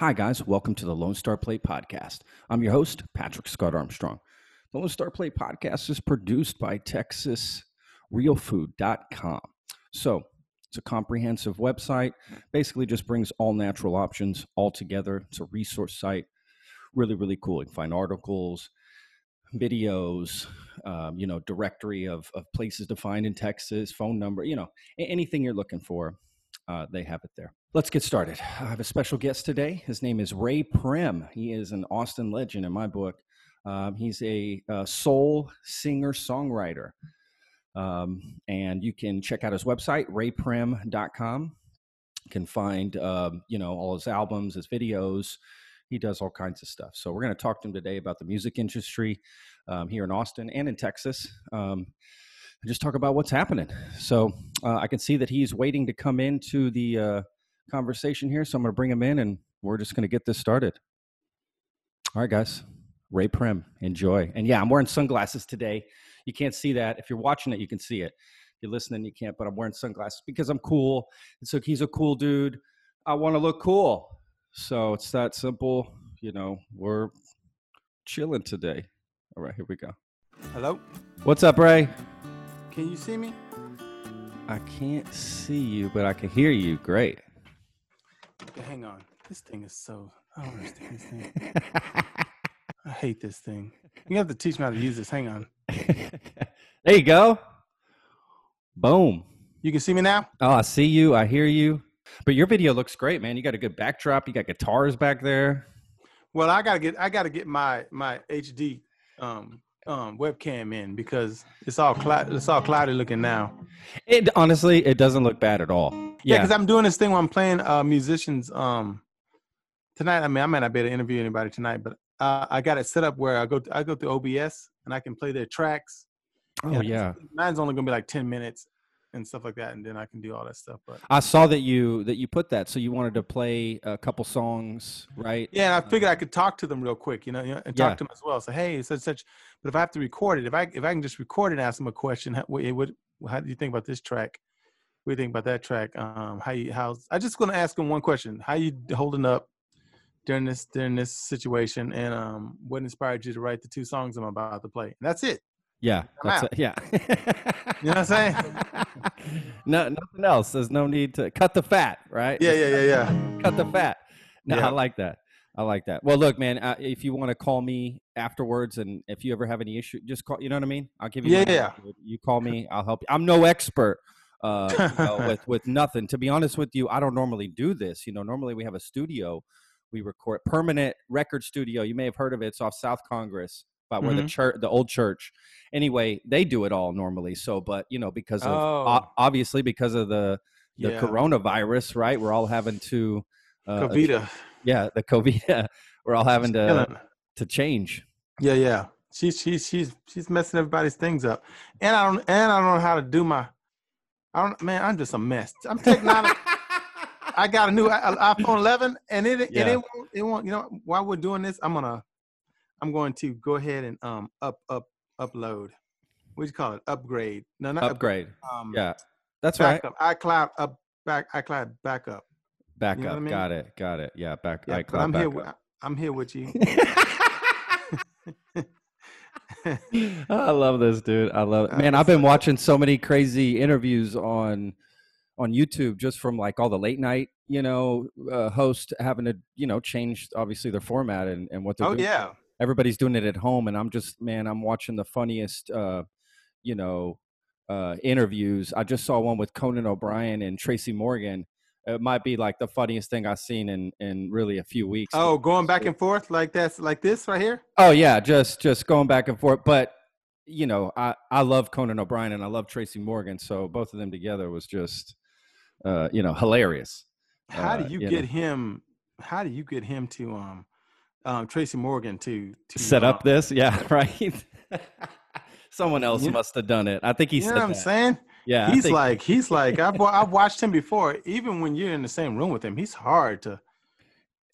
Hi, guys. Welcome to the Lone Star Plate Podcast. I'm your host, Patrick Scott Armstrong. The Lone Star Plate Podcast is produced by TexasRealFood.com. So, it's a comprehensive website, basically just brings all natural options all together. It's a resource site. Really, really cool. You can find articles, videos, um, you know, directory of, of places to find in Texas, phone number, you know, anything you're looking for, uh, they have it there. Let's get started. I have a special guest today. His name is Ray Prim. He is an Austin legend in my book. Um, he's a, a, soul singer songwriter. Um, and you can check out his website, rayprim.com. You can find, um, you know, all his albums, his videos. He does all kinds of stuff. So we're going to talk to him today about the music industry um, here in Austin and in Texas. And just talk about what's happening. So uh, I can see that he's waiting to come into the uh, conversation here. So I'm going to bring him in and we're just going to get this started. All right, guys. Ray Prim, enjoy. And yeah, I'm wearing sunglasses today. You can't see that. If you're watching it, you can see it. If you're listening, you can't, but I'm wearing sunglasses because I'm cool. And so he's a cool dude. I want to look cool. So it's that simple. You know, we're chilling today. All right, here we go. Hello. What's up, Ray? Can you see me? I can't see you, but I can hear you. Great. Hang on. This thing is so. I don't understand this thing. I hate this thing. You have to teach me how to use this. Hang on. there you go. Boom. You can see me now? Oh, I see you. I hear you. But your video looks great, man. You got a good backdrop. You got guitars back there. Well, I gotta get I gotta get my my HD um um webcam in because it's all cloud it's all cloudy looking now. It honestly it doesn't look bad at all. Yeah, because yeah, I'm doing this thing where I'm playing uh musicians um tonight. I mean, I might not be able to interview anybody tonight, but uh, I got it set up where I go I go through OBS and I can play their tracks. Oh yeah, mine's only gonna be like ten minutes, and stuff like that, and then I can do all that stuff. But I saw that you that you put that, so you wanted to play a couple songs, right? Yeah, and I figured I could talk to them real quick, you know, and talk yeah. to them as well. So hey, such such. But if I have to record it, if I if I can just record it and ask them a question, what, what how do you think about this track? What do you think about that track? Um, how you how's I just gonna ask them one question: How you holding up during this during this situation, and um, what inspired you to write the two songs I'm about to play? And that's it. Yeah, that's a, yeah. you know what I'm saying? no, nothing else. There's no need to cut the fat, right? Yeah, yeah, yeah, yeah. cut the fat. No, yeah. I like that. I like that. Well, look, man. Uh, if you want to call me afterwards, and if you ever have any issue, just call. You know what I mean? I'll give you. Yeah, yeah. You call me. I'll help you. I'm no expert uh, you know, with with nothing. To be honest with you, I don't normally do this. You know, normally we have a studio. We record permanent record studio. You may have heard of it. It's off South Congress but where mm-hmm. the church, the old church. Anyway, they do it all normally. So, but you know, because of oh. obviously because of the the yeah. coronavirus, right? We're all having to uh, COVID. Yeah, the COVID. We're all having to to change. Yeah, yeah. She's she's she's she's messing everybody's things up, and I don't and I don't know how to do my. I don't man. I'm just a mess. I'm technology. I got a new iPhone 11, and it yeah. it, it won't, it won't. You know, while we're doing this, I'm gonna I'm going to go ahead and um up up upload. What do you call it? Upgrade. No, not upgrade. Up, um, yeah, that's right. iCloud up back. iCloud backup. Backup. You know I mean? Got it. Got it. Yeah. Back. Yeah, iCloud. I'm backup. here. With, I'm here with you. I love this, dude. I love it. Man, I've been watching so many crazy interviews on on YouTube just from like all the late night, you know, uh, host having to, you know, change obviously their format and, and what they're oh, doing. yeah everybody's doing it at home and i'm just man i'm watching the funniest uh you know uh interviews. I just saw one with conan o'brien and tracy morgan. It might be like the funniest thing i've seen in in really a few weeks oh going back and forth like that's like this right here? Oh yeah just just going back and forth but you know i i love conan o'brien and i love tracy morgan so both of them together was just uh you know hilarious how do you, uh, you get know. him how do you get him to um um, Tracy Morgan to, to set up uh, this. Yeah, right. Someone else yeah. must have done it. I think he. You know what I'm that. saying? Yeah, he's like he's like I've I've watched him before. Even when you're in the same room with him, he's hard to.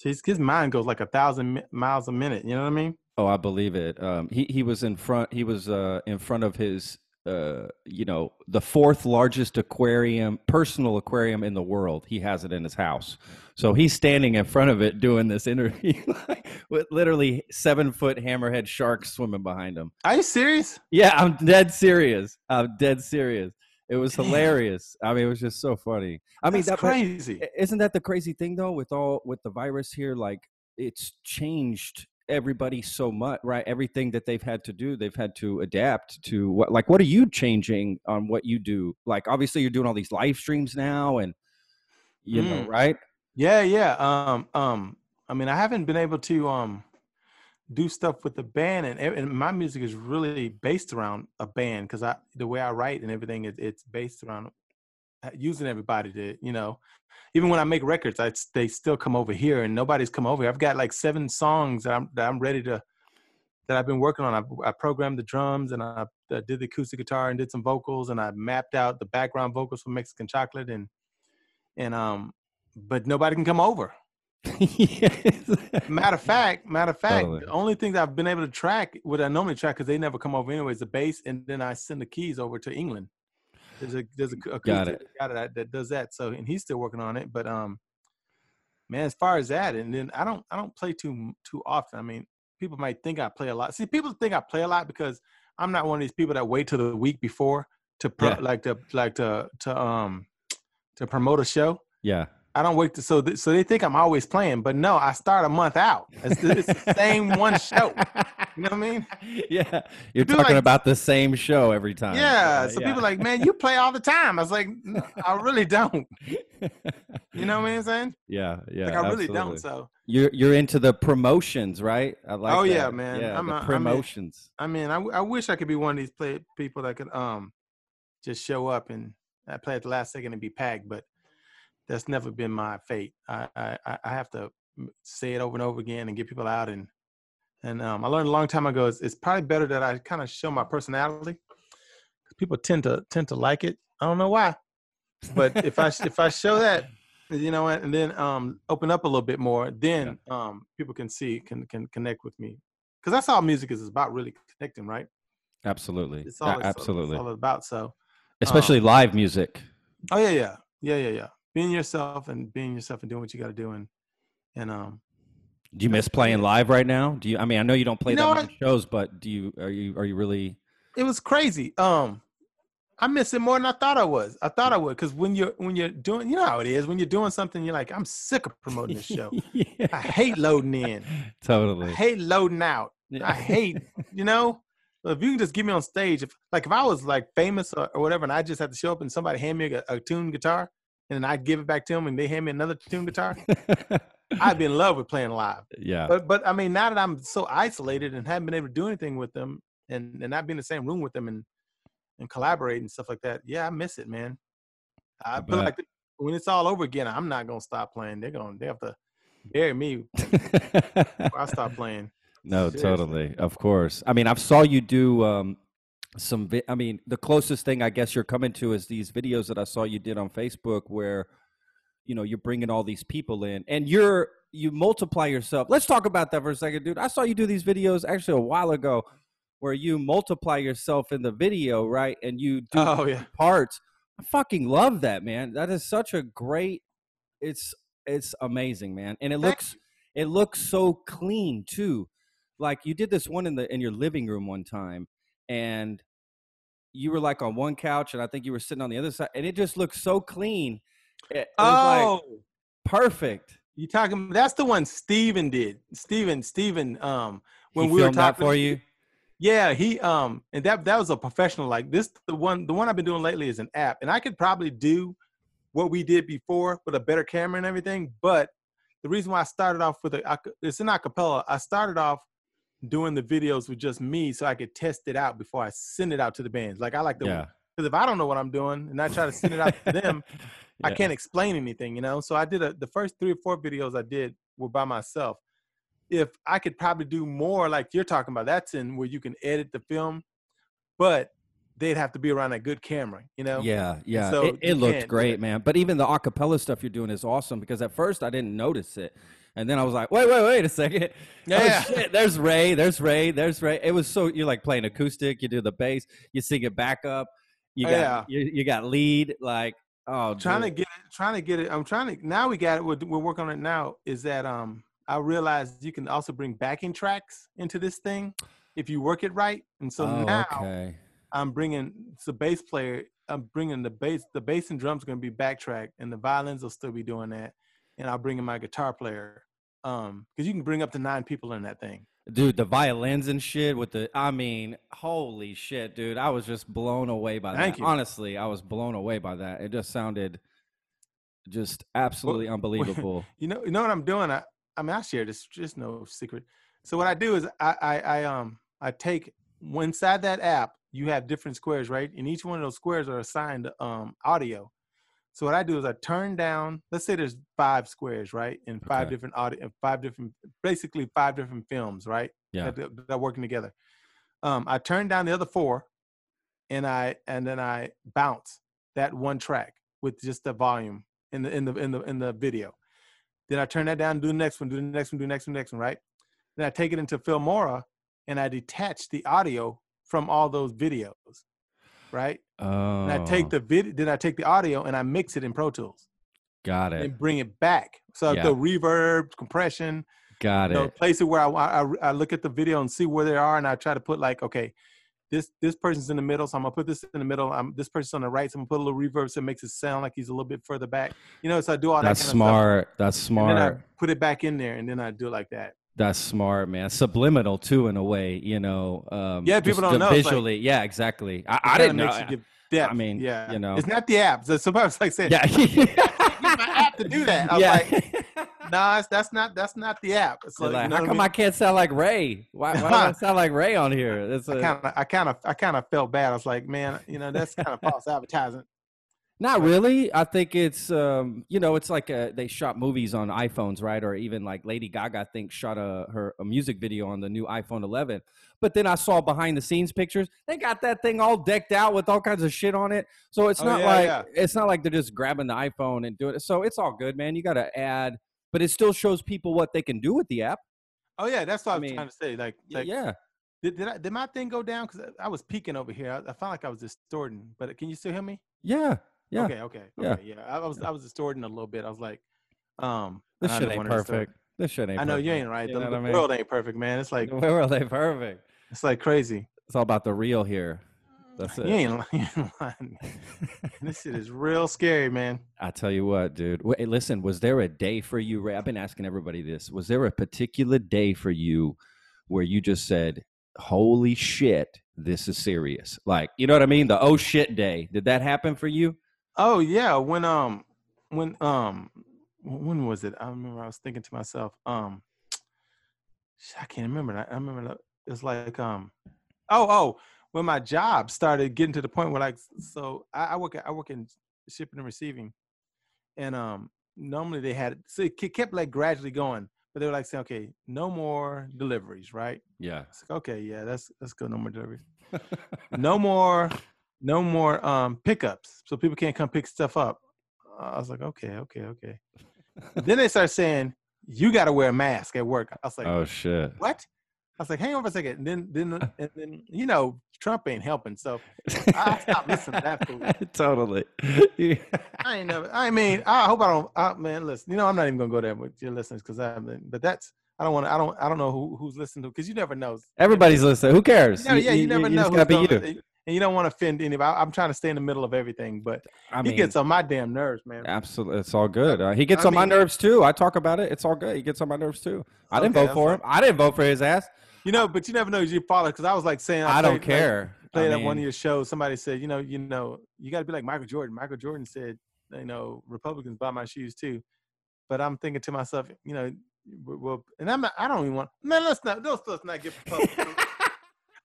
His his mind goes like a thousand miles a minute. You know what I mean? Oh, I believe it. Um, he he was in front. He was uh in front of his uh, you know, the fourth largest aquarium, personal aquarium in the world. He has it in his house. So he's standing in front of it doing this interview with literally seven foot hammerhead sharks swimming behind him. Are you serious? Yeah, I'm dead serious. I'm dead serious. It was hilarious. I mean, it was just so funny. I mean, That's that, crazy. isn't that the crazy thing though? With all with the virus here, like it's changed everybody so much, right? Everything that they've had to do, they've had to adapt to what. Like, what are you changing on what you do? Like, obviously, you're doing all these live streams now, and you know, Mm. right? Yeah, yeah. Um, um, I mean, I haven't been able to um do stuff with the band, and, and my music is really based around a band because I the way I write and everything is it's based around using everybody to you know. Even when I make records, I they still come over here, and nobody's come over. here. I've got like seven songs that I'm that I'm ready to that I've been working on. I, I programmed the drums and I, uh did the acoustic guitar and did some vocals, and I mapped out the background vocals for Mexican Chocolate, and and um, but nobody can come over. yes. Matter of fact, matter of fact, Totally. the only thing that I've been able to track, what I normally track, because they never come over anyway, is the bass, and then I send the keys over to England. There's a there's a acoustic it. guy that, that does that. So and he's still working on it. But um, man, as far as that, and then I don't I don't play too too often. I mean, people might think I play a lot. See, people think I play a lot because I'm not one of these people that wait till the week before to pro, Yeah. like to like to to um to promote a show. yeah. I don't wait to so th- so they think I'm always playing, but no, I start a month out. It's, the- it's the same one show. You know what I mean? Yeah, you're do talking like- about the same show every time. Yeah. So people like, man, you play all the time. I was like, "No, I really don't. You know what I'm saying? yeah, yeah. Like I really don't. So You're you're into the promotions, right? I like. Oh, that. yeah, man. Yeah, I'm the a- promotions. I mean, I, w- I wish I could be one of these play people that could um just show up and I play at the last second and be packed, but that's never been my fate. I I, I- have to say it over and over again and get people out and and um, I learned a long time ago it's, it's probably better that I kind of show my personality. People tend to tend to like it. I don't know why, but if I if I show that, you know, and then um open up a little bit more, then um people can see can can connect with me because that's all music is, is about really connecting, right? Absolutely. It's all A- it's, absolutely. it's all about. So, Especially live music. oh yeah, yeah, yeah, yeah, yeah. Being yourself and being yourself and doing what you got to do and and um Do you miss playing live right now? Do you? I mean, I know you don't play You know that many shows, but do you? Are you? Are you really? it was crazy. Um, I miss it more than I thought I was. I thought I would because when you're when you're doing, you know how it is. When you're doing something, you're like, I'm sick of promoting this show. yeah. I hate loading in. I Totally. hate loading out. I hate, you know. If you can just get me on stage, if like if I was like famous or, or whatever, and I just had to show up and somebody hand me a, a tuned guitar, and then I'd give it back to them, and they hand me another tuned guitar, I'd be in love with playing live. yeah. But but I mean, now that I'm so isolated and haven't been able to do anything with them, and and not be in the same room with them and and collaborate and stuff like that, yeah, I miss it, man. I I feel bet. like when it's all over again, I'm not gonna stop playing. They're gonna they have to bury me before I stop playing. no, Seriously. totally. Of course. I mean, I've saw you do um, some. Vi- I mean, the closest thing I guess you're coming to is these videos that I saw you did on Facebook, where you know you're bringing all these people in, and you're you multiply yourself. Let's talk about that for a second, dude. I saw you do these videos actually a while ago, where you multiply yourself in the video, right? And you do Oh yeah, parts. I fucking love that, man. That is such a great. It's it's amazing, man, and it looks it looks so clean too. Like you did this one in the in your living room one time, and you were like on one couch, and I think you were sitting on the other side, and it just looked so clean. It, Oh, like perfect. you talking? That's the one Steven did. Steven, Steven. Um, when he we were talking for you. Yeah, he um and that that was a professional like this the one the one I've been doing lately is an app and I could probably do what we did before with a better camera and everything but the reason why I started off with a it's an acapella I started off doing the videos with just me so I could test it out before I send it out to the bands like I like to Yeah. because if I don't know what I'm doing and I try to send it out to them I can't explain anything, you know. So I did a, the first three or four videos I did were by myself. If I could probably do more, like you're talking about, that's in where you can edit the film, but they'd have to be around a good camera, you know. Yeah, yeah. so it it looked great, man. But even the acapella stuff you're doing is awesome because at first I didn't notice it. And then I was like, wait, wait, wait a second. Yeah. Oh, shit. There's Ray. There's Ray. There's Ray. It was so you're like playing acoustic. You do the bass. You sing it back up. You Oh, got yeah. you, you got lead. Like oh, trying to get it, trying to get it. I'm trying to now we got it. We're, we're working on it now. Is that um I realized you can also bring backing tracks into this thing if you work it right. And so oh, now okay. I'm bringing the bass player. I'm bringing the bass. The bass and drums going to be backtrack, and the violins will still be doing that. And I'll bring in my guitar player. Um, because you can bring up to nine people in that thing. Dude, the violins and shit with the I mean, holy shit, dude. I was just blown away by Thank that. you. Honestly, I was blown away by that. It just sounded just absolutely unbelievable. You know, you know what I'm doing. I, I mean, I share this. Just no secret. So what I do is I, I, I um, I take inside that app. You have different squares, right? And each one of those squares are assigned um audio. So what I do is I turn down. Let's say there's five squares, right? And five Okay. different audio, five different, basically five different films, right? Yeah. that, that are working together. Um, I turn down the other four, and I and then I bounce that one track with just the volume in the in the in the in the video. Then I turn that down, do the next one, do the next one, do the next one, next one, right? Then I take it into Filmora and I detach the audio from all those videos, right? Oh, And I take oh. the video, then I take the audio and I mix it in Pro Tools got it, and bring it back. So Yeah. the reverb, compression, got you know, it. place it where I, I I look at the video and see where they are, and I try to put like, okay, this this person's in the middle, so I'm gonna put this in the middle. I'm this person's on the right, so I'm gonna put a little reverb so it makes it sound like he's a little bit further back. You know, so I do all That's that. kind smart. That's stuff. And then smart. I put it back in there, and then I do it like that. That's smart, man. Subliminal too, in a way. You know. Um, Yeah, people don't know, it's like- visually. yeah, exactly. I, I didn't know. give depth. mean, yeah, you know. it's not the app. So sometimes like saying, yeah. my app to do that. I was yeah. like, no, it's, that's not that's not the app. It's like, like, you know how what I come mean? I can't sound like Ray? Why, why do I sound like Ray on here? It's I a, kind of, I kind of, I kind of felt bad. I was like, man, you know, that's kind of false advertising. Not really. I think it's um, you know, it's like uh they shot movies on iPhones, right? Or even like Lady Gaga, I think, shot a her a music video on the new iPhone 11. But then I saw behind the scenes pictures. They got that thing all decked out with all kinds of shit on it. So it's Oh, not yeah, like yeah. it's not like they're just grabbing the iPhone and doing it. So it's all good, man. You got to add, but it still shows people what they can do with the app. Oh yeah, that's what I I was mean, trying to say. Like, like yeah. did, did I did my thing go down? Because I, I was peeking over here. I, I felt like I was distorting. But can you still hear me? Yeah. Yeah. Okay, okay, Yeah. okay. Yeah, I was I was distorting a little bit. I was like, um, This shit ain't perfect. This shit ain't I know perfect. you ain't right. You The, the I mean? world ain't perfect, man. It's like Where are they perfect? it's like crazy. It's all about the real here. That's it. You ain't, you ain't lying. this shit is real scary, man. I tell you what, dude. Wait, listen, was there a day for you, Ray? I've been asking everybody this. Was there a particular day for you where you just said, "Holy shit, this is serious"? Like, you know what I mean? The oh shit day. Did that happen for you? Oh yeah, when um when um when was it? I remember I was thinking to myself, um I can't remember. I, I remember it was like um oh oh when my job started getting to the point where like so I, I work at, I work in shipping and receiving, and um normally they had so it kept like gradually going, but they were like saying okay no more deliveries right. Yeah. It's like, okay yeah that's that's good no more deliveries no more no more um pickups so people can't come pick stuff up i was like okay okay okay then they start saying you got to wear a mask at work i was like oh shit. what i was like hang on for a second and then then and then you know trump ain't helping so I stopped listening to that fool. totally. i ain't never i mean i hope i don't I, man listen you know i'm not even gonna go there with your listeners because i but that's i don't want to i don't i don't know who, who's listening to because you never know Everybody's listening. Who cares? you know, yeah you, never know just who's gotta be you. And you don't want to offend anybody i'm trying to stay in the middle of everything but I he gets on my damn nerves, man. Absolutely, it's all good. Uh, he gets I on my nerves too. I talk about it. It's all good. He gets on my nerves too. I didn't Okay, vote for him. I didn't vote for his ass. You know, but you never know you follow because I was like saying I, don't played, like, care. I played at one of your shows. Somebody said, you know, you know, you got to be like Michael Jordan. Michael Jordan said, you know, Republicans buy my shoes too. But I'm thinking to myself, you know, well, and I'm not. I don't even want. Man, let's not. Those let's not get Republicans.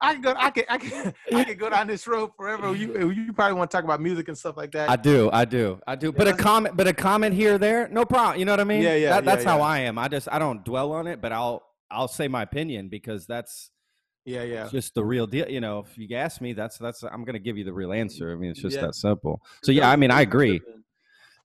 I can go. I can. I can. I can go down this road forever. You. You probably want to talk about music and stuff like that. I do, I do, I do. But a comment, but a comment here or there, no problem. You know what I mean? Yeah, yeah, That, yeah, that's how yeah. I am. I just I don't dwell on it, but I'll I'll say my opinion because that's yeah, yeah. just the real deal. You know, if you ask me, that's that's I'm gonna give you the real answer. I mean, it's just Yeah. that simple. So yeah, I mean, I agree.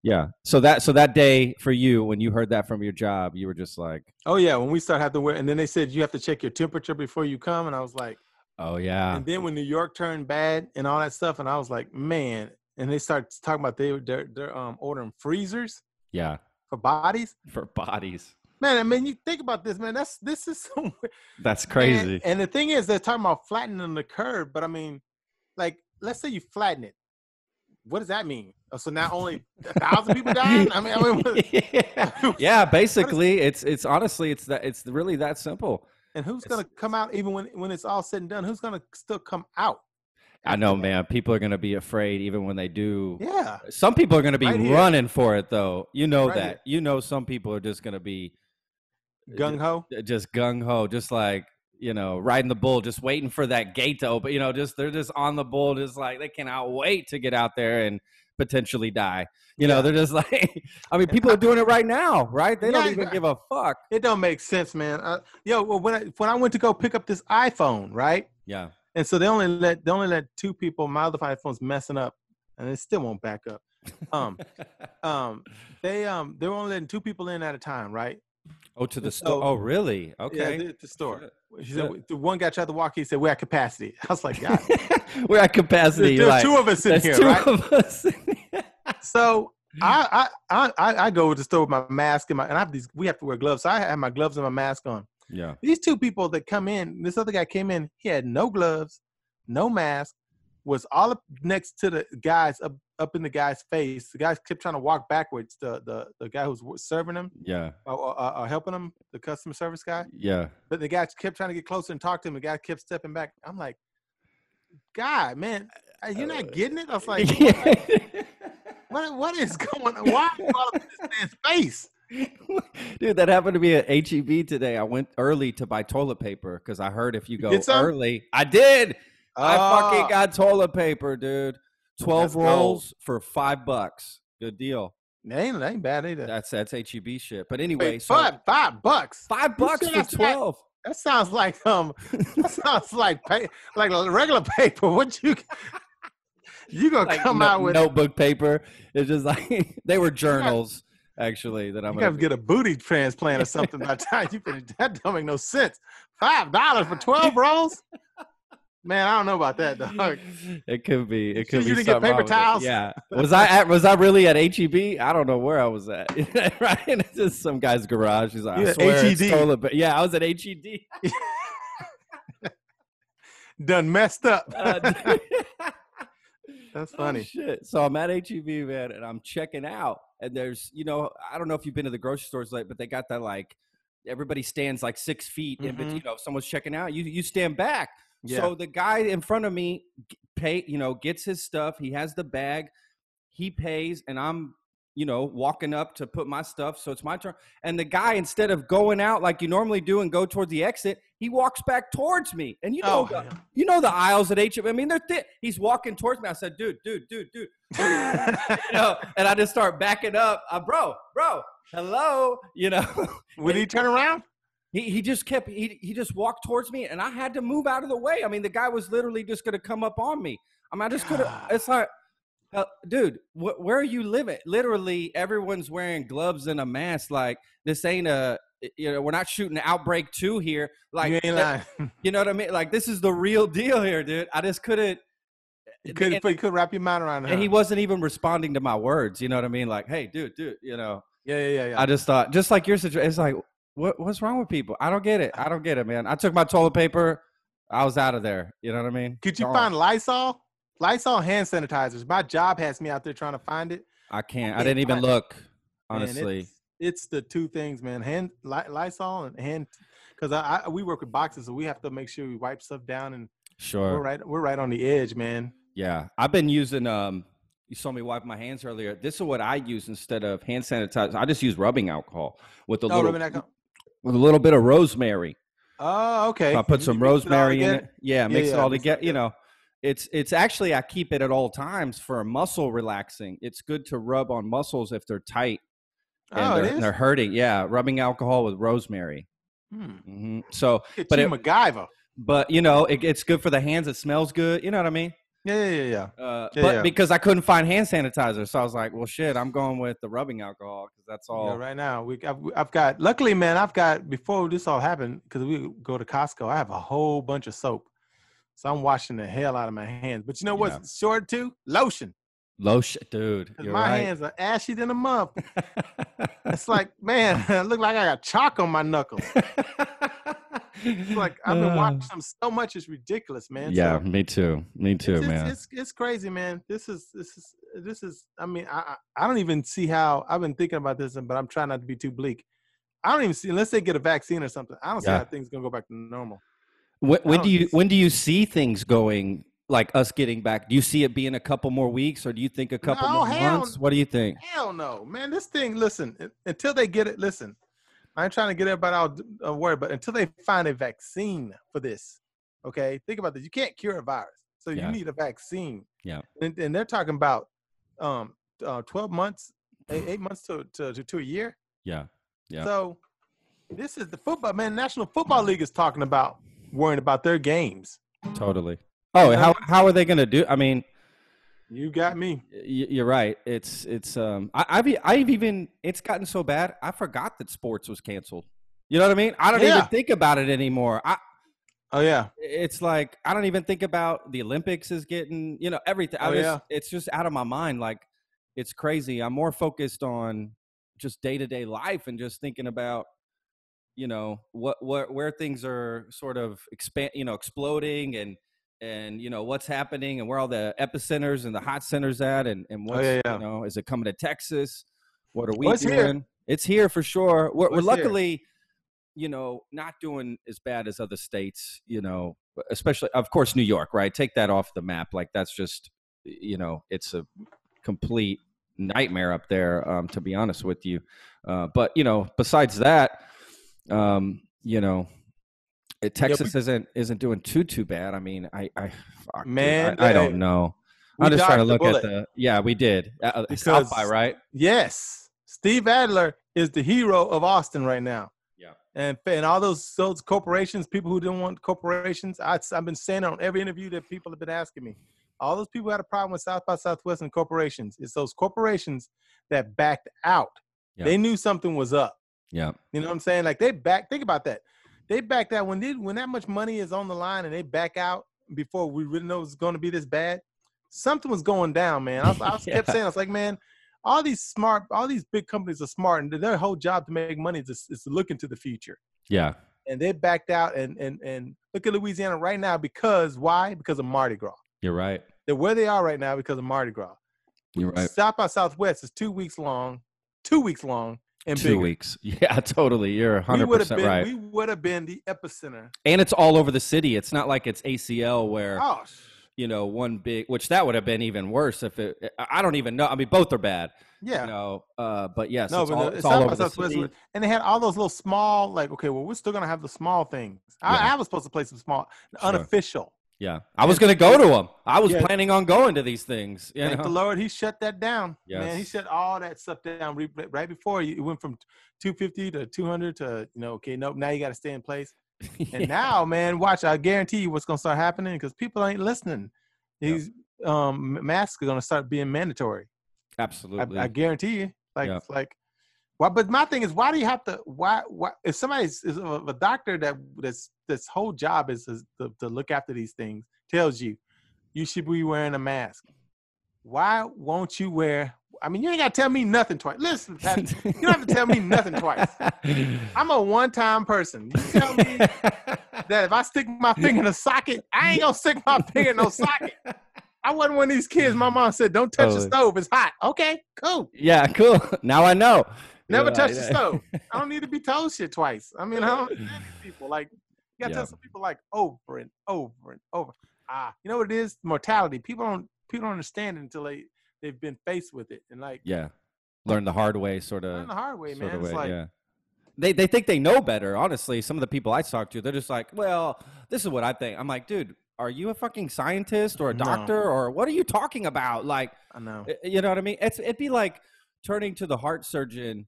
Yeah. So that so that day for you, when you heard that from your job, you were just like, Oh yeah, when we start having to wear, and then they said you have to check your temperature before you come, and I was like, oh yeah, and then when New York turned bad and all that stuff, and I was like, man, and they start talking about they they're, they're um ordering freezers yeah, for bodies. for bodies. Man, I mean, you think about this, man. That's this is so. That's crazy. And, the thing is, they're talking about flattening the curve, but I mean, like, let's say you flatten it. What does that mean? Oh, So now only a thousand people dying? I mean, I mean, yeah. yeah, basically, it's it's honestly it's that it's really that simple. And who's gonna come out even when when it's all said and done? Who's gonna still come out? I know, man. People are gonna be afraid even when they do. Yeah, Some people are gonna be Right running for it, though. You know Right that. here. You know, some people are just gonna be gung ho. uh, just gung ho, just like you know, riding the bull, just waiting for that gate to open. You know, just they're just on the bull, just like they cannot wait to get out there and potentially die. You know, they're just like, I mean, people are doing it right now, right? They don't even give a fuck. It don't make sense, man. Uh, yo, well, when I when I went to go pick up this iPhone, right? Yeah, And so they only let they only let two people. My other iPhone's messing up, and it still won't back up. Um, um, they um they were only letting two people in at a time, right? oh, to the and store. Oh, really? Okay. Yeah, at the store. Shit. He said the one guy tried to walk. He said we're at capacity. I was like, God, We're at capacity. there's, like, two of us in here, two right? of us. So I, I I I go to the store with my mask and my and I have these. We have to wear gloves. So I have my gloves and my mask on. yeah. These two people that come in, this other guy came in. He had no gloves, no mask, was all up next to the guys up up in the guy's face. The guys kept trying to walk backwards. The the the guy who's serving him Yeah. or, or, or helping him, the customer service guy. Yeah. But the guy kept trying to get closer and talk to him. The guy kept stepping back. I'm like, God, man, uh, you're you not uh, getting it? I was like, what, what is going on? Why are you all up in this man's face? Dude, that happened to me at HEB today. I went early to buy toilet paper because I heard if you go early, I did. I fucking Oh, got toilet paper, dude. Twelve Let's go. rolls for five bucks. Good deal. That ain't, that ain't bad either. That's that's HEB shit. But anyway, Wait, so five, five bucks. five bucks for twelve. That sounds like um. That sounds like pay, like regular paper. What you you gonna Like come no- out with? notebook paper. It's just like they were journals actually that I'm You gonna get a booty transplant or something by the time you finish. That don't make no sense. Five dollars for twelve rolls. Man, I don't know about that, dog. It could be. It could you be. didn't get paper towels? Yeah. Was I at? Was I really at HEB? I don't know where I was at. right. It's just some guy's garage. He's like, You I swear it's HED. toilet pa- Yeah, I was at HED. Done messed up. Uh, That's oh, funny. shit. So I'm at HEB, man, and I'm checking out. And there's, you know, I don't know if you've been to the grocery stores like, but they got that like everybody stands like six feet in between. Mhm. You know, if someone's checking out, you you stand back. Yeah. So the guy in front of me pay, you know, gets his stuff. He has the bag. He pays, and I'm, you know, walking up to put my stuff. So it's my turn. And the guy, instead of going out like you normally do and go towards the exit, he walks back towards me. And you know, Oh, the, yeah. you know the aisles at HM. I mean, they're thick. He's walking towards me. I said, dude, dude, dude, dude. you know, and I just start backing up. Uh, bro, bro, hello. You know, Would he turn around? he, he just kept he, he just walked towards me and I had to move out of the way. I mean, the guy was literally just gonna come up on me. I mean, I just could have. It's like, uh, dude, wh- where are you living? Literally, everyone's wearing gloves and a mask. Like this ain't a. You know, we're not shooting Outbreak Two here. Like, you ain't that- lying. you know what I mean? Like, this is the real deal here, dude. I just couldn't. You couldn't, and, you couldn't wrap your mind around it. and he wasn't even responding to my words. You know what I mean? Like, hey, dude, dude. You know, Yeah, yeah, yeah, yeah. I just thought, just like your situation, it's like, what what's wrong with people? I don't get it. I don't get it, man. I took my toilet paper, I was out of there. You know what I mean? Could you Gone. find Lysol? Lysol hand sanitizers. My job has me out there trying to find it. I can't. I can't didn't even find it. look. Man, Honestly, it's, it's the two things, man. Hand Ly- Lysol and hand, because I, I we work with boxes, so we have to make sure we wipe stuff down, and sure we're right we're right on the edge, man. Yeah, I've been using. Um, you saw me wipe my hands earlier. This is what I use instead of hand sanitizer. I just use rubbing alcohol with a Oh, little with a little bit of rosemary. Oh, okay. So I put some rosemary in it. Yeah, mix it yeah, all together. You together. know, it's it's actually I keep it at all times for muscle relaxing. It's good to rub on muscles if they're tight and Oh, they're, and they're hurting. Yeah, rubbing alcohol with rosemary. Hmm. hmm So, Get but it- MacGyver. but you know, it, it's good for the hands. It smells good. You know what I mean? Yeah, yeah, yeah. Uh, Yeah, but yeah. because I couldn't find hand sanitizer, so I was like, "Well, shit, I'm going with the rubbing alcohol because that's all." Yeah, right now we I've, I've got luckily man I've got before this all happened because we go to Costco I have a whole bunch of soap so I'm washing the hell out of my hands but you know Yeah. what's short too lotion Lotion, dude. You're my right. hands are ashy than a month it's like man I look like I got chalk on my knuckles it's like I've been Uh, watching them so much it's ridiculous man Yeah, So me too. Me too, it's, man. It's, it's it's crazy, man. This is this is this is. I mean, I I I don't even see how. I've been thinking about this, but I'm trying not to be too bleak. I don't even see unless they get a vaccine or something. I don't see how things gonna go back to normal. When, when don't you think when do you see things going like us getting back? Do you see it being a couple more weeks, or do you think a couple No, more months? What do you think? Hell no, man. This thing. Listen, until they get it. Listen, I ain't trying to get everybody out uh, worried, but until they find a vaccine for this, okay. Think about this. You can't cure a virus, so Yeah. you need a vaccine. Yeah. And, and they're talking about um uh, 12 months, eight, eight months to, to to to a year. Yeah, Yeah. So this is the football man. National Football League is talking about worrying about their games. totally. Oh, know? how how are they going to do? I mean, You got me. you're right. It's it's um I, I've I've even it's gotten so bad I forgot that sports was canceled. You know what I mean? I don't Yeah. even think about it anymore. I Oh yeah. it's like I don't even think about the Olympics is getting you know everything. I Oh, just, yeah. it's just out of my mind. Like it's crazy. I'm more focused on just day to day life and just thinking about you know what what where things are sort of expand you know exploding and and you know what's happening and where all the epicenters and the hot centers at and and what's Oh, yeah, yeah. you know is it coming to Texas? What are we Well, it's doing? here. It's here for sure. We're, Well, we're it's here. luckily you know, not doing as bad as other states, you know, especially, of course, New York, right? Take that off the map. Like, that's just, you know, it's a complete nightmare up there, um, to be honest with you. Uh, but, you know, besides that, um, you know, it, Yeah, we- Texas isn't isn't doing too too bad. I mean, I I fuck, Man, I, I don't know. I'm just trying to dodged the look at the yeah, we did uh, uh, Because- South by right. Yes. Steve Adler is the hero of Austin right now. Yeah. And and all those those corporations, people who didn't want corporations, I, I've been saying on every interview that people have been asking me. All those people had a problem with South by Southwest and corporations. It's those corporations that backed out. Yeah. They knew something was up. Yeah, You know what I'm saying? Like they back. Think about that. They backed that when they, when that much money is on the line and they back out before we really know it's going to be this bad. Something was going down, man. I, was, I was kept saying, I was like, man, all these smart, all these big companies are smart, and their whole job to make money is, is to look into the future. yeah, And they backed out, and and and look at Louisiana right now because why? Because of Mardi Gras. you're right. They're where they are right now because of Mardi Gras. You're right. South by Southwest is two weeks long, two weeks long, and Two bigger. weeks. Yeah, totally. You're We 100 would have percent right. we would have been the epicenter. and it's all over the city. It's not like it's ACL where Oh, you know one big, which that would have been even worse if it. I don't even know. I mean, both are bad. yeah. You know, uh, but yes, No, it's but all, it's all over the city. and they had all those little small, like, okay, well, we're still gonna have the small things. Yeah. I, I was supposed to play some small, Sure. unofficial. Yeah, I was gonna go to them. I was Yeah. planning on going to these things. You Thank the? Lord, He shut that down. Man, He shut all that stuff down right before you. It went from 250 to 200 to you know, okay, nope. Now you got to stay in place. And now, man, watch. I guarantee you, what's gonna start happening because people ain't listening. Yep. These um, masks are gonna start being mandatory. Absolutely. I guarantee you. Like, Yeah. it's like, why? But my thing is, why do you have to? Why? Why? If somebody's is a doctor that that's that's whole job is, to, to look after these things tells you you should be wearing a mask. Why won't you wear? I mean, you ain't got to tell me nothing twice. Listen, you don't have to tell me nothing twice. I'm a one-time person. You tell me that if I stick my finger in a socket, I ain't gonna stick my finger in no socket. I wasn't one of these kids. My mom said, "Don't touch the stove; it's hot." Okay, cool. yeah, cool. Now I know. Never Yeah, touch the stove. I don't need to be told shit twice. I mean, I don't people. Like, you gotta Yeah. tell some people like over and over and over. Ah, you know what it is? Mortality. People don't people don't understand it until they they've been faced with it. And like, Yeah, learn the hard way, sort of. learn the hard way, sort man. way, like, yeah. They they think they know better. Honestly, some of the people I talk to, they're just like, "Well, this is what I think." I'm like, "Dude, are you a fucking scientist or a No. doctor or what are you talking about?" Like, I know. you know what I mean? It's it'd be like turning to the heart surgeon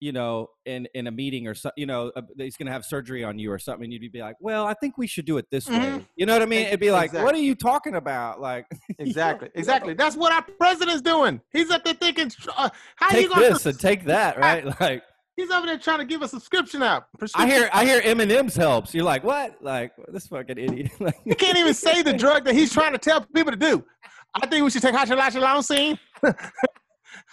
you know, in in a meeting or so, you know, uh, he's going to have surgery on you or something, and you'd be like, "Well, I think we should do it this Mhm. way." You know what I mean? It'd be like, Exactly. "What are you talking about?" Like, Exactly, exactly. That's what our president's doing. He's up there thinking, uh, how you take gonna? this and take that, right? Like, He's over there trying to give a subscription out. I hear I hear M&M's helps. You're like, what? Like this fucking idiot. Like, He can't even say the drug that he's trying to tell people to do. I think we should take hydroxychloroquine,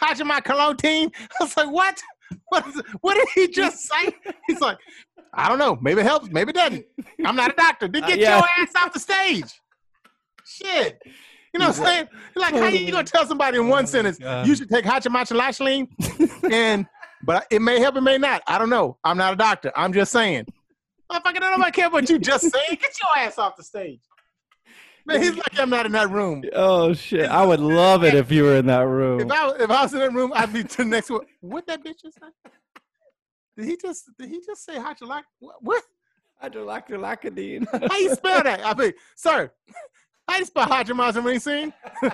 hydroxychloroquine. I was like, what? What, is what did he just say? He's like, I don't know. Maybe it helps. Maybe it doesn't. I'm not a doctor. Then Uh, get yeah. your ass off the stage. Shit. You know what I'm saying? Like, how are you gonna tell somebody in one sentence God. you should take hydroxychloroquine and but it may help, it may not. I don't know. I'm not a doctor. I'm just saying. Motherfucker, don't nobody care what you just saying. Get your ass off the stage. Man, he's like I'm not in that room. oh shit! I would love it if you were in that room. If I if I was in that room, I'd be to the next one. What that bitch just say? Did he just did he just say hydroxychloroquine? What? what? Hydroxychloroquine. How you spell that? I mean, sir, how you spell hydroxychloroquine?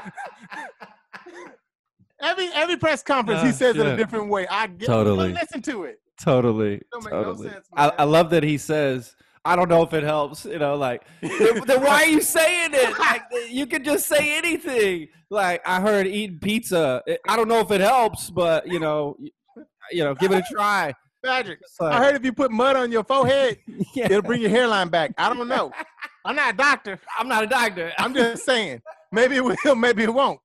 Every every press conference, he Oh, says it a different way. I get Totally. listen to it. Totally. Don't make no totally. sense, I. I love that he says, I don't know if it helps. You know, like, then, then why are you saying it? Like, you could just say anything. Like, I heard eating pizza. I don't know if it helps, but, you know, you know, give it a try. Patrick, I heard if you put mud on your forehead, yeah, it'll bring your hairline back. I don't know. I'm not a doctor. I'm not a doctor. I'm just saying. Maybe it will, maybe it won't.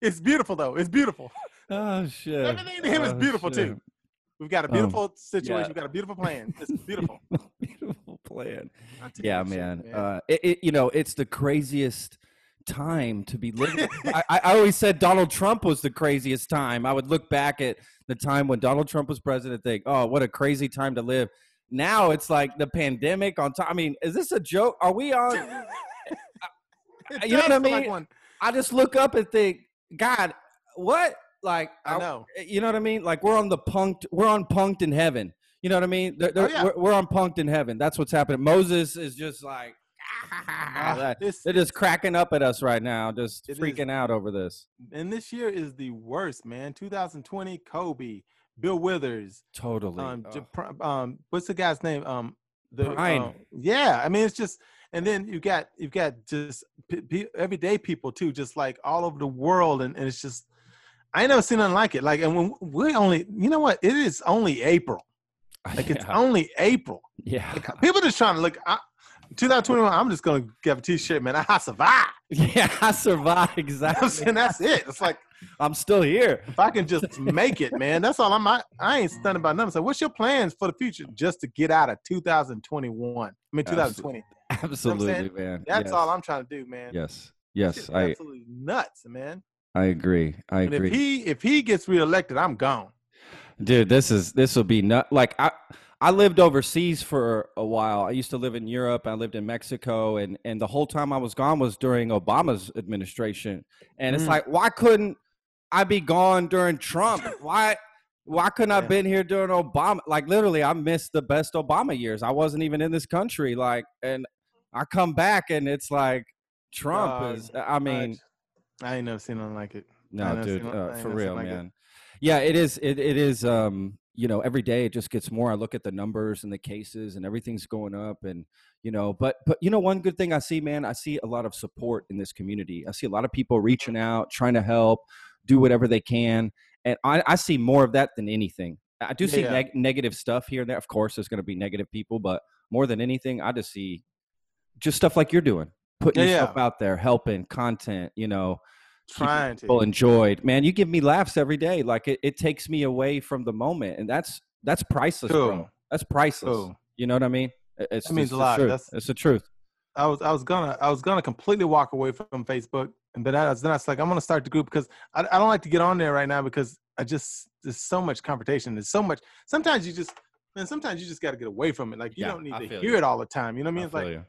it's beautiful though. It's beautiful. oh, shit. Everything to him is Oh, beautiful, too. We've got a Um, beautiful situation. yeah. We've got a beautiful plan. It's beautiful. Beautiful plan. I'll tell you Yeah, shit, man. Uh, it, it, you know, it's the craziest time to be living. I, I always said Donald Trump was the craziest time. I would look back at the time when Donald Trump was president, and think, "Oh, what a crazy time to live." Now it's like the pandemic on top. I mean, is this a joke? Are we on? You know what I like mean? one. I just look up and think, God, what? Like, I know. you know what I mean? Like we're on the punked, we're on punked in heaven. You know what I mean? They're, they're, Oh, yeah. we're, we're on punked in heaven. That's what's happening. Moses is just like, Ah, this, they're just cracking up at us right now, just It is. freaking out over this. and this year is the worst, man. 2020, Kobe, Bill Withers, Totally. um, um, what's the guy's name? Um, the Brian. um, yeah, I mean, it's just, and then you got you've got just p- p- everyday people too, just like all over the world, and, and it's just, I ain't never seen nothing like it. Like, and when we only, you know what? It is only April. Like it's only April. yeah. Like, people just trying to look. I, 2021. I'm just gonna get a T-shirt, man. I survived. yeah, I survived You know exactly. saying? That's it. It's like I'm still here. if I can just make it, man. That's all I'm. I, I ain't stunned about nothing. So, what's your plans for the future, just to get out of 2021? I mean, 2020. Absolutely, man. That's yes. all I'm trying to do, man. Yes. Yes, I absolutely nuts, man. I agree. I And agree. if he if he gets reelected, I'm gone. dude this is this will be nut like i i lived overseas for a while i used to live in europe i lived in mexico and and the whole time i was gone was during obama's administration and it's Mm. like why couldn't i be gone during trump why why couldn't i Yeah. have been here during obama like literally i missed the best obama years i wasn't even in this country like and i come back and it's like trump Dog, is i mean I ain't never seen nothing like it. No, dude, uh, for real, like it. man. Yeah, it is. It, it is. Um, you know, every day it just gets more. I look at the numbers and the cases, and everything's going up. And you know, but but you know, one good thing I see, man, I see a lot of support in this community. I see a lot of people reaching out, trying to help, do whatever they can, and I, I see more of that than anything. I do see Yeah. neg- negative stuff here and there. Of course, there's going to be negative people, but more than anything, I just see just stuff like you're doing, putting Yeah, yourself out there, helping content. You know, Trying to. people enjoyed. Man, you give me laughs every day. Like it, it takes me away from the moment, and that's that's priceless, bro. That's priceless. Cool. You know what I mean? It- It's That means it's a lot. truth. That's- it's the truth. I was I was gonna I was gonna completely walk away from Facebook, and then I was then I was like I'm gonna start the group because I, I don't like to get on there right now because I just there's so much confrontation. There's so much. Sometimes you just man. Sometimes you just got to get away from it. Like you Yeah, don't need I to hear you. it all the time. You know what I mean? I It's like you.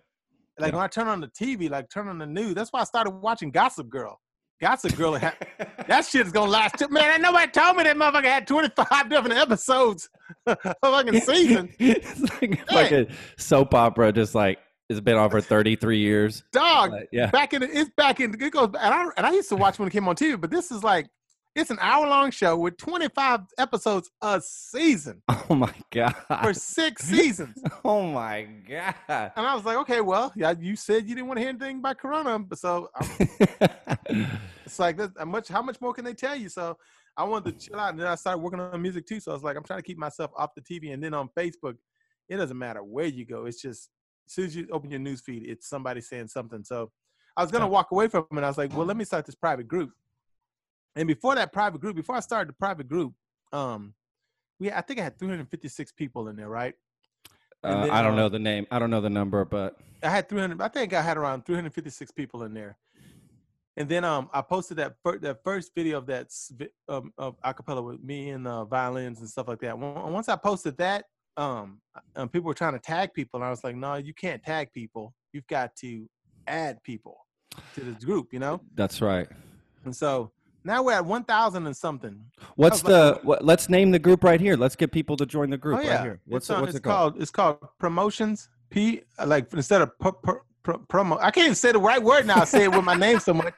Like Yeah. when I turn on the TV, like turn on the news. That's why I started watching Gossip Girl. Gossip Girl. that shit is gonna last. Too, man, nobody told me that motherfucker had 25 different episodes a fucking season. it's like, like a soap opera, just like it's been on for 33 years. Dog, Like, yeah. back in it's back in it goes and I and I used to watch when it came on TV, but this is like It's an hour long show with 25 episodes a season Oh my god. for six seasons. oh my god. And I was like, okay, well, yeah, you said you didn't want to hear anything about Corona, so it's like, how much, how much more can they tell you? So I wanted to chill out, and then I started working on music too. So I was like, I'm trying to keep myself off the TV, and then on Facebook, it doesn't matter where you go. It's just as soon as you open your news feed, it's somebody saying something. So I was gonna walk away from it. and I was like, well, let me start this private group. And before that private group, before I started the private group, um, we I think I had 356 people in there, right? Uh, then, I don't uh, know the name. I don't know the number, but I had 300. I think I had around 356 people in there. And then um, I posted that fir- that first video of that um, of acapella with me and uh, violins and stuff like that. Once I posted that, um, um, people were trying to tag people, and I was like, no, you can't tag people. You've got to add people to this group, you know. that's right. And so now we're at 1,000 and something. What's was like- the? What, let's name the group right here. Let's get people to join the group oh yeah, right here. What's it's, it, uh, what's it's it called? It's called Primotions. P like instead of pro, pro, pro, promo. I can't even say the right word now. I say it with my name so much.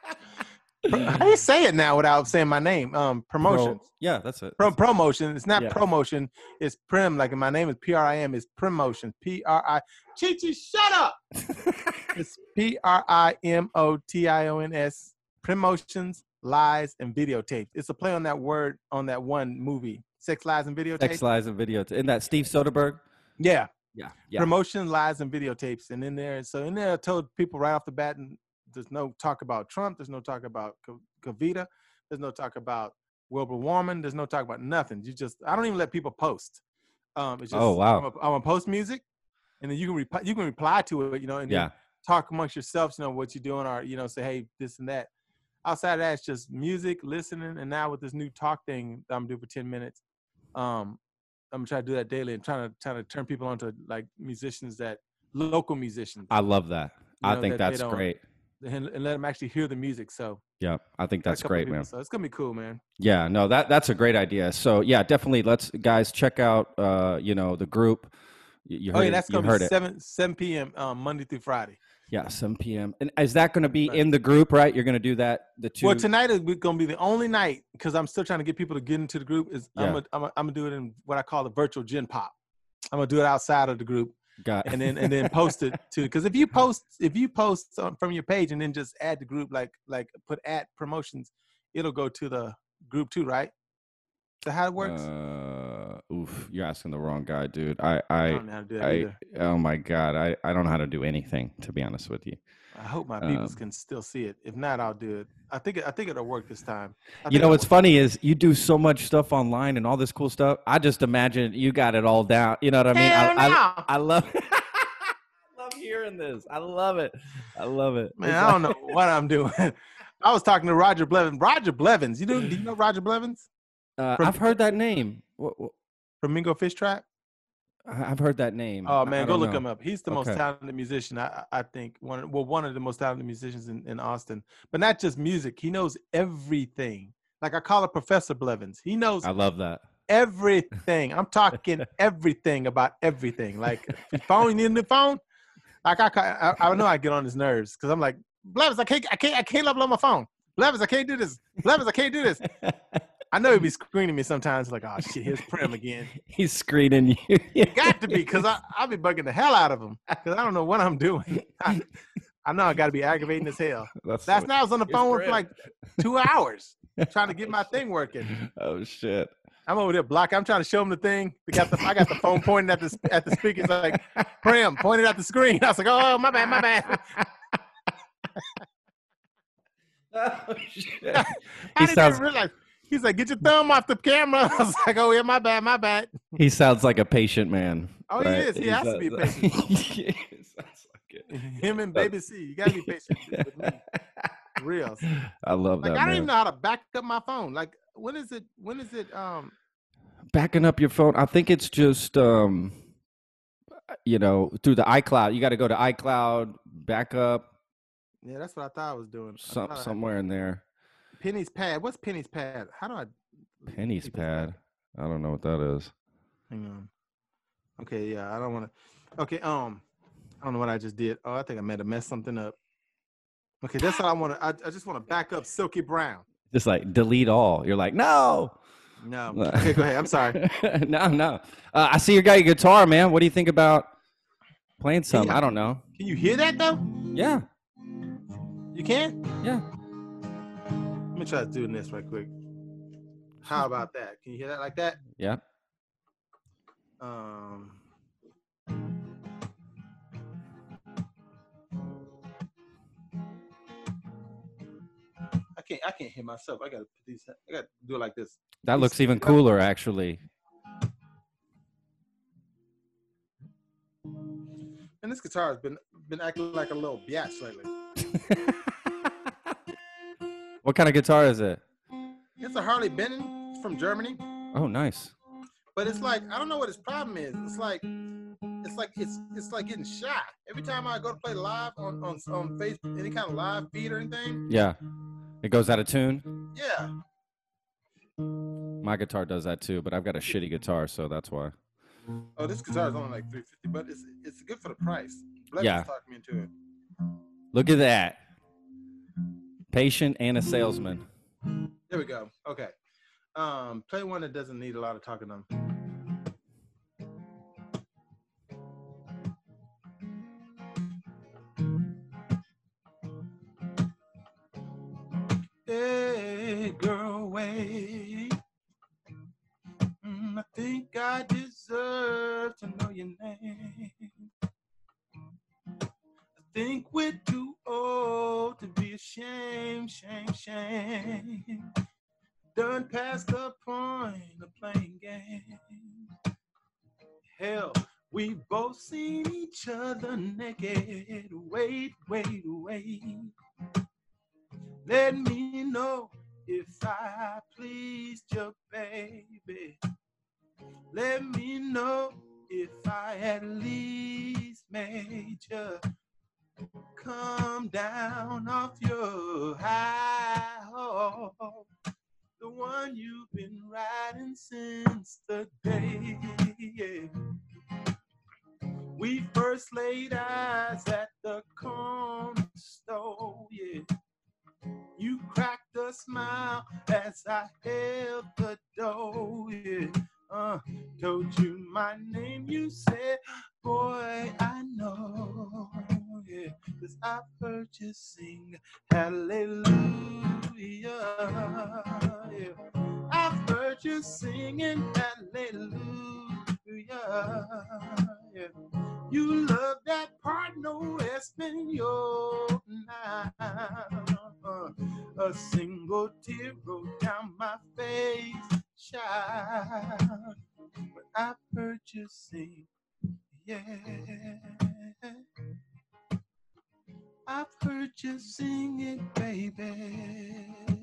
How do you say it now without saying my name? Um, Pro- promotions. yeah, that's it. Pro, promotion. It's not Yeah. promotion. It's prim. Like my name is P R I M. It's promotion. P R I. Chichi, shut up. It's P R I M O T I O N S. Primotions, lies, and videotapes. It's a play on that word on that one movie, Sex, Lies, and Videotapes. X lies and video. In that Steve Soderbergh. Yeah. Yeah, yeah. promotion lies and videotapes and in there so in there i told people right off the bat and there's no talk about trump there's no talk about Kavita. there's no talk about Wilbur warming there's no talk about nothing you just i don't even let people post um it's just Oh, wow. i'm gonna- I'm gonna post music and then you can reply you can reply to it you know and yeah. talk amongst yourselves you know what you're doing or you know say hey this and that outside of that it's just music listening and now with this new talk thing that i'm doing for 10 minutes um i'm gonna try to do that daily and trying to trying to turn people onto like musicians that local musicians I love that. you I think that that's great. and, and let them actually hear the music so Yeah, I think that's great, people, man. so it's gonna be cool man Yeah, no, that that's a great idea. So yeah, definitely let's guys check out uh, you know, the group. You, you heard oh yeah that's you gonna heard be it. 7 7 p.m um monday through friday Yeah, 7 p.m. And is that going to be in the group, right? You're going to do that the two well tonight is gonna be the only night because i'm still trying to get people to get into the group is i'm gonna I'm gonna- I'm do it in what i call the virtual gin pop. I'm gonna do it outside of the group got and then and then post it to because if you post if you post from your page and then just add the group like like put at promotions it'll go to the group too right? So how it works? Uh, oof, you're asking the wrong guy, dude. I i I don't know how to do that I either oh my god, I I don't know how to do anything to be honest with you. i hope my people um, can still see it if not i'll do it i think i think it'll work this time I You know what's funny is you do so much stuff online and all this cool stuff. I just imagine you got it all down. You know what I mean? Hell I, no. I, I love I love hearing this. I love it. I love it. man It's i don't like- know what i'm doing i was talking to roger blevins roger blevins you know do you know roger blevins Uh, I've heard that name. What, what, from mingo fish trap I've heard that name. Oh man, go look know. him up. He's the most talented musician. I, I think one well one of the most talented musicians in, in Austin. But not just music. He knows everything. Like I call it Professor Blevins. He knows I love that. everything. I'm talking everything about everything. Like phone, you need a phone. Like I I, I know I get on his nerves because I'm like Blevins, I can't I can't I can't upload my phone. Blevins, I can't do this. Blevins, I can't do this. I know he'd be um, screening me sometimes. Like oh shit, here's Prim again. He's screening you. Got to be because I I'll be bugging the hell out of him because I don't know what I'm doing. I, I know I got to be aggravating as hell. That's Last so- night I was on the phone for like two hours trying to get my thing working. Oh shit. I'm over there blocking. I'm trying to show him the thing. We got the I got the phone pointing at the at the speaker. It's like Prim pointed at the screen. I was like, oh my bad, my bad. Oh shit. I He didn't sounds even realize. He's like, get your thumb off the camera. I was like, oh yeah, my bad, my bad. he sounds like a patient man. Oh, he is. He has to be patient. He sounds like it. Him and Baby C. You gotta be patient with me. Real. I love Like that. I don't even know how to back up my phone. Like when is it? When is it? Um. Backing up your phone, I think it's just um you know, through the iCloud. You got to go to iCloud, backup, Yeah, that's what I thought I was doing. Some, I- somewhere in there. Penny's pad. What's Penny's pad? How do I? Penny's pad. I don't know what that is. Hang on. Okay, yeah, I don't want to. Okay, um, I don't know what I just did. Oh, I think I might have messed something up. Okay, that's all I want to. I, I just want to back up Silky Brown. Just like delete all. You're like, no. No. Okay, go ahead. I'm sorry. no, no. Uh, I see you got your guitar, man. What do you think about playing some? Yeah. I don't know. Can you hear that though? Yeah, You can? yeah. Let me try doing this right quick. How about that? Can you hear that like that? Yeah. Um I can't I can't hear myself. I gotta put these I gotta do it like this. That looks even cooler, actually. And this guitar has been been acting like a little biatch lately. what kind of guitar is it? It's a Harley Benton from Germany. Oh, nice. But it's like I don't know what his problem is. It's like it's like it's it's like getting shy. Every time I go to play live on on, on Facebook, any kind of live feed or anything, Yeah. It goes out of tune. yeah. My guitar does that too, but I've got a shitty guitar, so that's why. Oh, this guitar is only like three fifty, but it's it's good for the price. Yeah. talked me into it. Look at that. Patient and a salesman. There we go. Okay. Um, play one that doesn't need a lot of talking on. Hey, girl, wait. Mm, I think I deserve to know your name. I think we're too old ashamed, shame, shame. Done past the point of playing games. Hell, we've both seen each other naked. Wait, wait, wait. Let me know if I pleased your baby. Let me know if I at least made you come down off your high horse, the one you've been riding since the day we first laid eyes at the corner store. Yeah, you cracked a smile as I held the door. Yeah, uh, told you my name. You said, "Boy, I know." 'Cause I've heard you sing Hallelujah. Yeah, I've heard you singing Hallelujah. Yeah. You love that part, no Espanol now. A single tear rolled down my face, child. But I've heard you sing, yeah. I've heard you sing it, baby.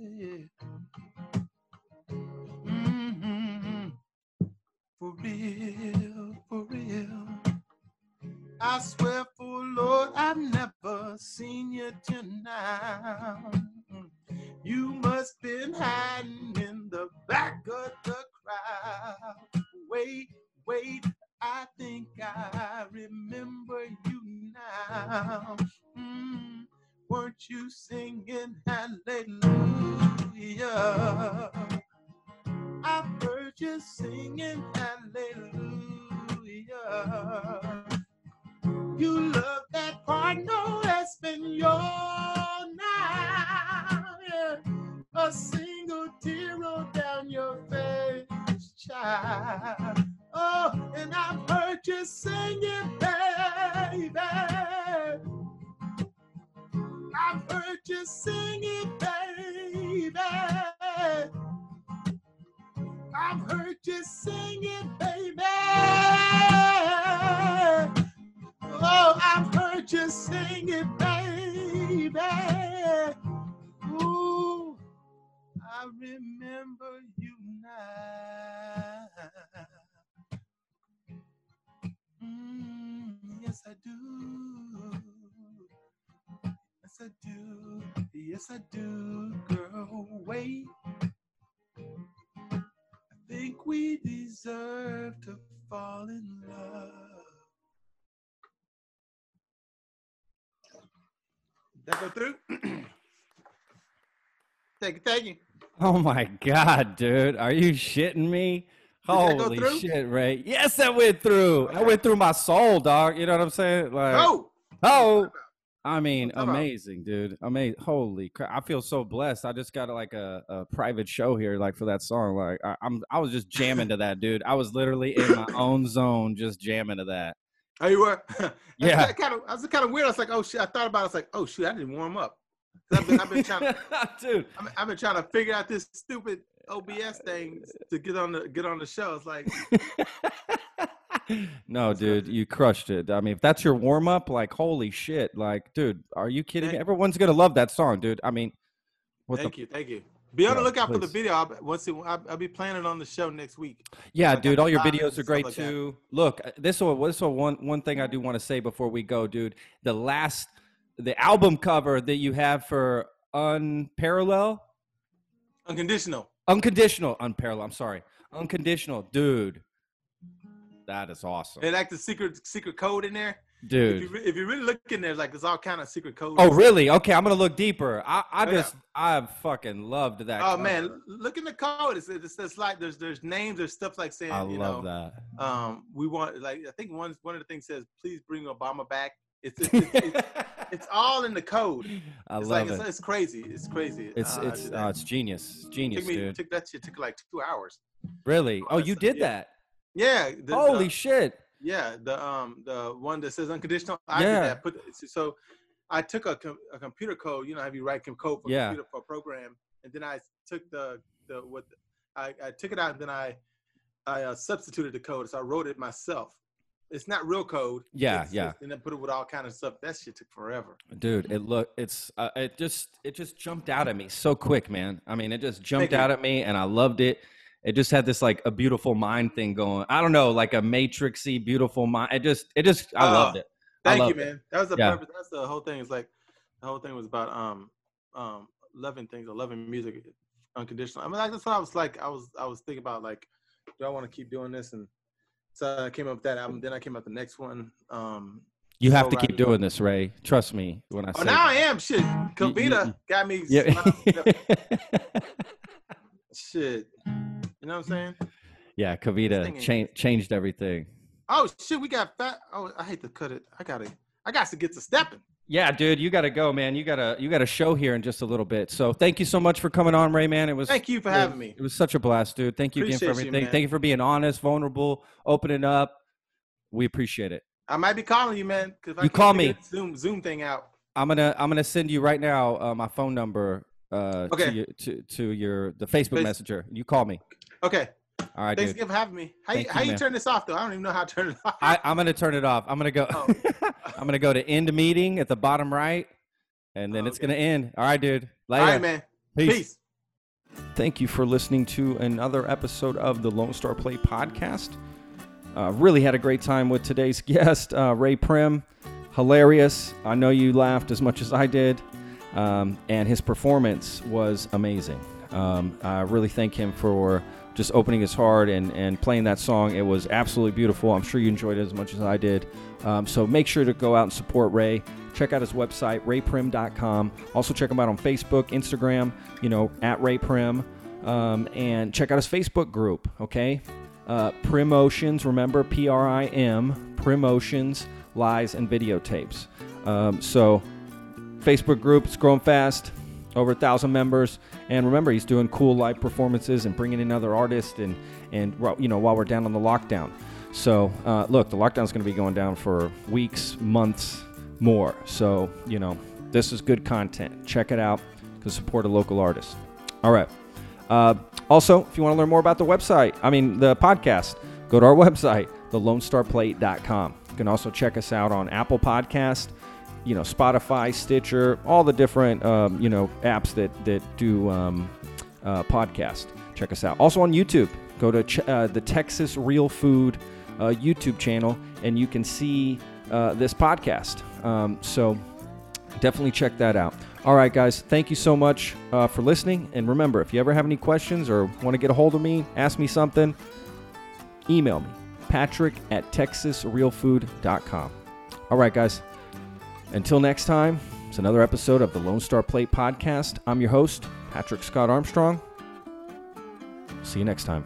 Do. Yes, I do. Yes, I do, girl. Wait. I think we deserve to fall in love. That go through? thank you, thank you. Oh my god, dude. Are you shitting me? That go Holy shit, Ray. Yes, that went through. That went through my soul, dog. You know what I'm saying? Like Oh, Oh, I mean, amazing, dude. Amazing. Holy crap. I feel so blessed. I just got like a, a private show here, like for that song. Like I, I'm I was just jamming to that, dude. I was literally in my own zone just jamming to that. oh, you were. Yeah. kind of. I was kind of weird. I was like, oh shit. I thought about. it. I was like, oh shit. I didn't warm up. I've been, I've been trying to. dude. I've been, I've been trying to figure out this stupid OBS thing to get on the get on the show. It's like, no, dude, you crushed it. I mean, if that's your warm up, like, holy shit. Like, dude, are you kidding me? Thank- Everyone's going to love that song, dude. I mean, what thank the. you, thank you. Be on the lookout for the video. I'll, once it, I'll, I'll be planning it on the show next week. Yeah, dude, all your videos are great like that. too. Look, uh, this will this will one one thing I do want to say before we go, dude. The last the album cover that you have for Unparallel, Unconditional. Unconditional, unparalleled. I'm sorry, Unconditional, dude. That is awesome, And like the secret secret code in there. If dude. you, re- if you really look in there, like there's all kind of secret codes. Oh, really? Okay, I'm gonna look deeper. I, I yeah. just, I fucking loved that. Oh man, look in the code. It's, it's, it's like there's there's names, there's stuff like saying, I you love know, that. um, we want like I think one one of the things says, please bring Obama back. It's it's, it's, it's, all in the code. I It's love like it. it's, it's crazy. It's crazy. It's uh, it's uh, it's genius, genius, took me dude. took that shit took like two hours. Really? Oh, you did yeah. that? Yeah. The, Holy the, shit! yeah. The um the one that says unconditional. I Yeah. did that. Put so I took a, com- a computer code. You know, have you write code for Yeah. computer for a program, and then I took the the what I, I took it out and then I I uh, substituted the code. So I wrote it myself. It's not real code. Yeah, It's yeah. just- and then put it with all kind of stuff. That shit took forever. dude it look it's uh, it just it just jumped out at me so quick man i mean it just jumped Thank you. out at me and i loved it it just had this like a beautiful mind thing going i don't know like a matrixy beautiful mind it just it just i Oh, loved it Thank you, loved it. man. That was the Yeah. purpose. That's the whole thing. It's like the whole thing was about um um loving things or loving music unconditional. I mean, like, that's what I was like. I was I was thinking about like, do I want to keep doing this? And so I came up with that album. Then I came up with the next one. Um, you have to keep doing this ray trust me when i oh, say now I am shit. Kavita got me. yeah shit. You know what I'm saying? yeah kavita cha- changed everything Oh shit, we got fat. Oh, I hate to cut it. I gotta. I got to get to stepping. Yeah dude you gotta go man you gotta you got a show here in just a little bit so thank you so much for coming on ray man it was Thank you for it- having me. It was such a blast, dude. Thank you again for Appreciate you, everything. Thank you for being honest, vulnerable, opening up. We appreciate it. I might be calling you, man. 'cause You call me. Zoom Zoom thing out. I'm gonna I'm gonna send you right now uh, my phone number uh, Okay. to, your, to to your the Facebook Face- Messenger. You call me. Okay. All right, Thanks dude. for having me. How you, Thank you, how you turn this off though? I don't even know how to turn it off. I, I'm gonna turn it off. I'm gonna go. Oh. I'm gonna go to end meeting at the bottom right, and then Oh, it's okay. gonna end. All right, dude. All Later. right, man. Peace. Peace. Thank you for listening to another episode of the Lone Star Plate podcast. Uh, really had a great time with today's guest, uh, Ray Prim. Hilarious. I know you laughed as much as I did. Um, and his performance was amazing. Um, I really thank him for just opening his heart and, and playing that song. It was absolutely beautiful. I'm sure you enjoyed it as much as I did. Um, so make sure to go out and support Ray. Check out his website, rayprim.com. Also check him out on Facebook, Instagram, you know, at rayprim. Um, and check out his Facebook group, okay? Uh, Primotions, remember P R I M, Primotions, Lies, and Videotapes. Um, so Facebook group. It's growing fast, over a thousand members. And remember, he's doing cool live performances and bringing in other artists, and and you know while we're down on the lockdown. So uh, look, the lockdown's going to be going down for weeks, months more. So you know this is good content. Check it out to support a local artist. All right. Uh, also, if you want to learn more about the website, I mean the podcast, go to our website, thelonestarplate.com. You can also check us out on Apple Podcast, you know, Spotify, Stitcher, all the different um, you know apps that that do um, uh, podcast. Check us out. Also on YouTube, go to ch- uh, the Texas Real Food uh, YouTube channel, and you can see uh, this podcast. Um, so definitely check that out. All right, guys, thank you so much uh, for listening. And remember, if you ever have any questions or want to get a hold of me, ask me something, email me, patrick at texasrealfood.com. All right, guys, until next time, it's another episode of the Lone Star Plate Podcast. I'm your host, Patrick Scott Armstrong. See you next time.